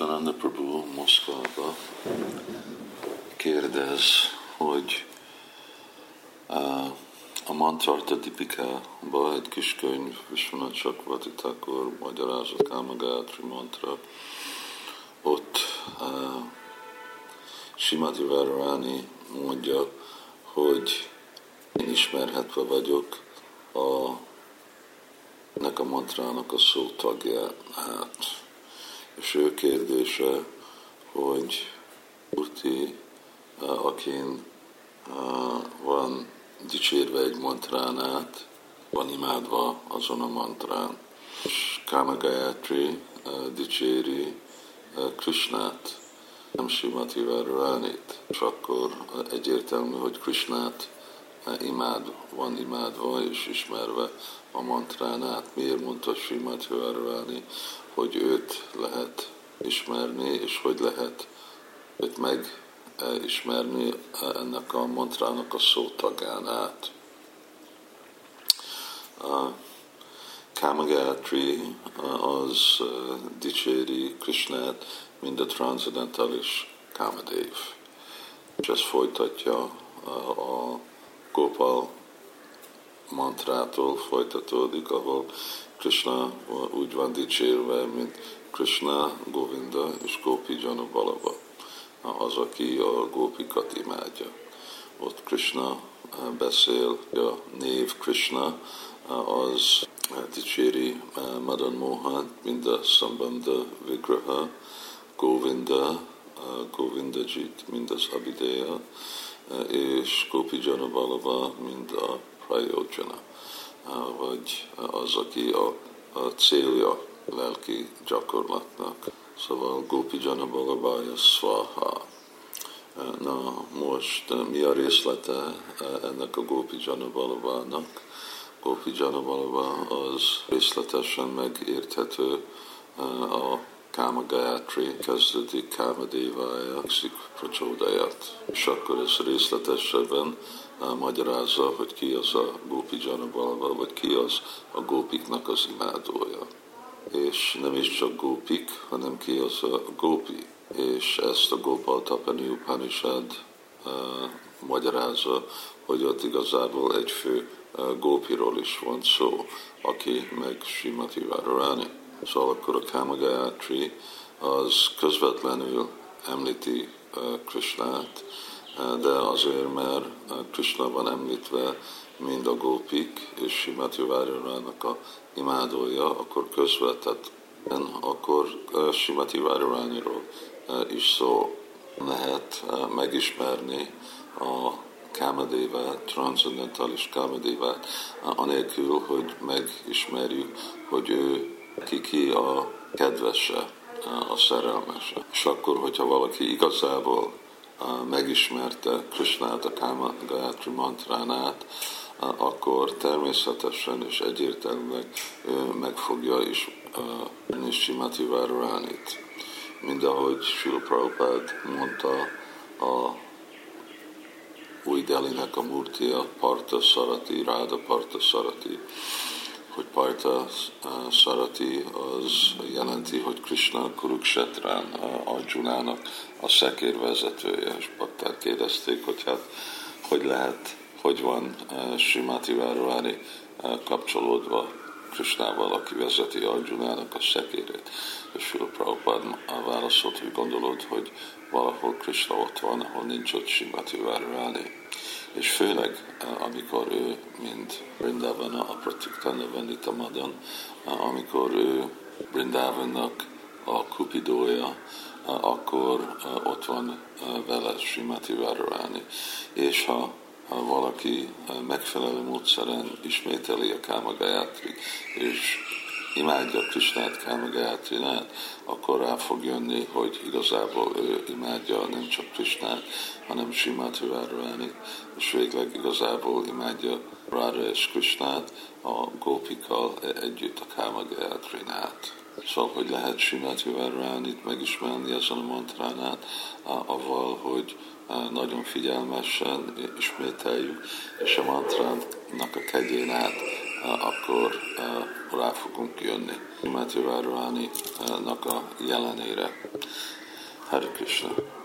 Krishnananda Prabhu Moszkvába kérdez, hogy a Mantrarta Dipika-ba egy kis könyv, Vishwanath Chakravarti Thakur magyarázat Kámagátri mantra, ott uh, Simati mondja, hogy én ismerhetve vagyok a, nek a mantrának a szó tagja, hát és ő kérdése, hogy Urti, akin van dicsérve egy mantrán át, van imádva azon a mantrán. És Kama Gayatri dicséri Krishnát, nem Simati Várvánit, és akkor egyértelmű, hogy Krishnát imád, van imádva és ismerve a mantrán át. Miért mondta Simati Várváni, hogy őt lehet ismerni, és hogy lehet őt megismerni ennek a mantrának a szótagán át. A az dicséri Krishnát, mint a transzendentális Kamadev. És ez folytatja a Gopal mantrától folytatódik, ahol Krishna úgy van dicsérve, mint Krishna, Govinda és Gopi Janu Balaba, az, aki a gópikat imádja. Ott Krishna eh, beszél, a név Krishna eh, az dicséri eh, Madan Mohan, mind a Sambandha Vigraha, Govinda, Govinda Jit, mind az Abideya, és Gopi Janu Balaba, mind a Prayojana vagy az, aki a, a célja lelki gyakorlatnak. Szóval Gopi Jana Bhagavaya Svaha. Na most mi a részlete ennek a Gopi Jana? Gopi Jana az részletesen megérthető a Káma Gayatri kezdődik Káma Devája, Szik Pracsódaját. És akkor ez részletesebben magyarázza, hogy ki az a Gópi Janabalva, vagy ki az a gópiknak az imádója. És nem is csak gópik, hanem ki az a gópi. És ezt a Gopal Tapani Upanishad uh, magyarázza, hogy ott igazából egy fő uh, gópiról is van szó, aki meg Simati Várarani. Szóval akkor a Kamagayatri az közvetlenül említi Krishnát, de azért, mert Krishna van említve, mind a gópik és Simati Várirának a imádója, akkor közvetetten, akkor Simati Várirániról is szó lehet megismerni a Kámadévát, transzendentális Kámadévát, anélkül, hogy megismerjük, hogy ő ki, ki a kedvese, a szerelmese. És akkor, hogyha valaki igazából megismerte Krishnát, a Káma Gayatri mantránát, akkor természetesen és egyértelműen meg fogja is Simati Várvánit. Mind ahogy Srila Prabhupád mondta a új Delinek a Murtia, Parta Sarati, Ráda Parta Sarati, hogy Parta Sarati az jelenti, hogy Krishna Kuruksetrán Arjunának a szekér vezetője, és bakták kérdezték, hogy hát hogy lehet, hogy van Simati Várovári kapcsolódva Krishnával, aki vezeti Arjunának a szekérét. És Sula Prabhupád válaszolt, hogy gondolod, hogy valahol Krishna ott van, ahol nincs ott Simati Várovári és főleg amikor ő, mint Brindavana, a Pratiktana Vandita Madan, amikor ő Brindavannak a kupidója, akkor ott van vele Simati Várváni. És ha valaki megfelelő módszeren ismételi a Káma Gayatri, és imádja Krisnát, Káma Gayatrinát, akkor rá fog jönni, hogy igazából ő imádja nem csak Krisnát, hanem Simát Várváni, és végleg igazából imádja Rára és Krisnát a gópikkal együtt a Káma Gayatrinát. Szóval, hogy lehet Simát Várvánit megismerni ezen a mantránát, avval, hogy nagyon figyelmesen ismételjük, és a mantrának a kegyén át akkor rá fogunk jönni. Matthew Várváni-nak a jelenére. Hare Krishna.